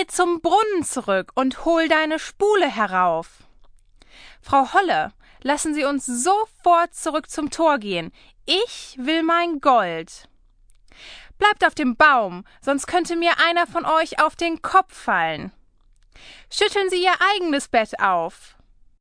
Geh zum Brunnen zurück und hol deine Spule herauf. Frau Holle, lassen Sie uns sofort zurück zum Tor gehen. Ich will mein Gold. Bleibt auf dem Baum, sonst könnte mir einer von euch auf den Kopf fallen. Schütteln Sie Ihr eigenes Bett auf.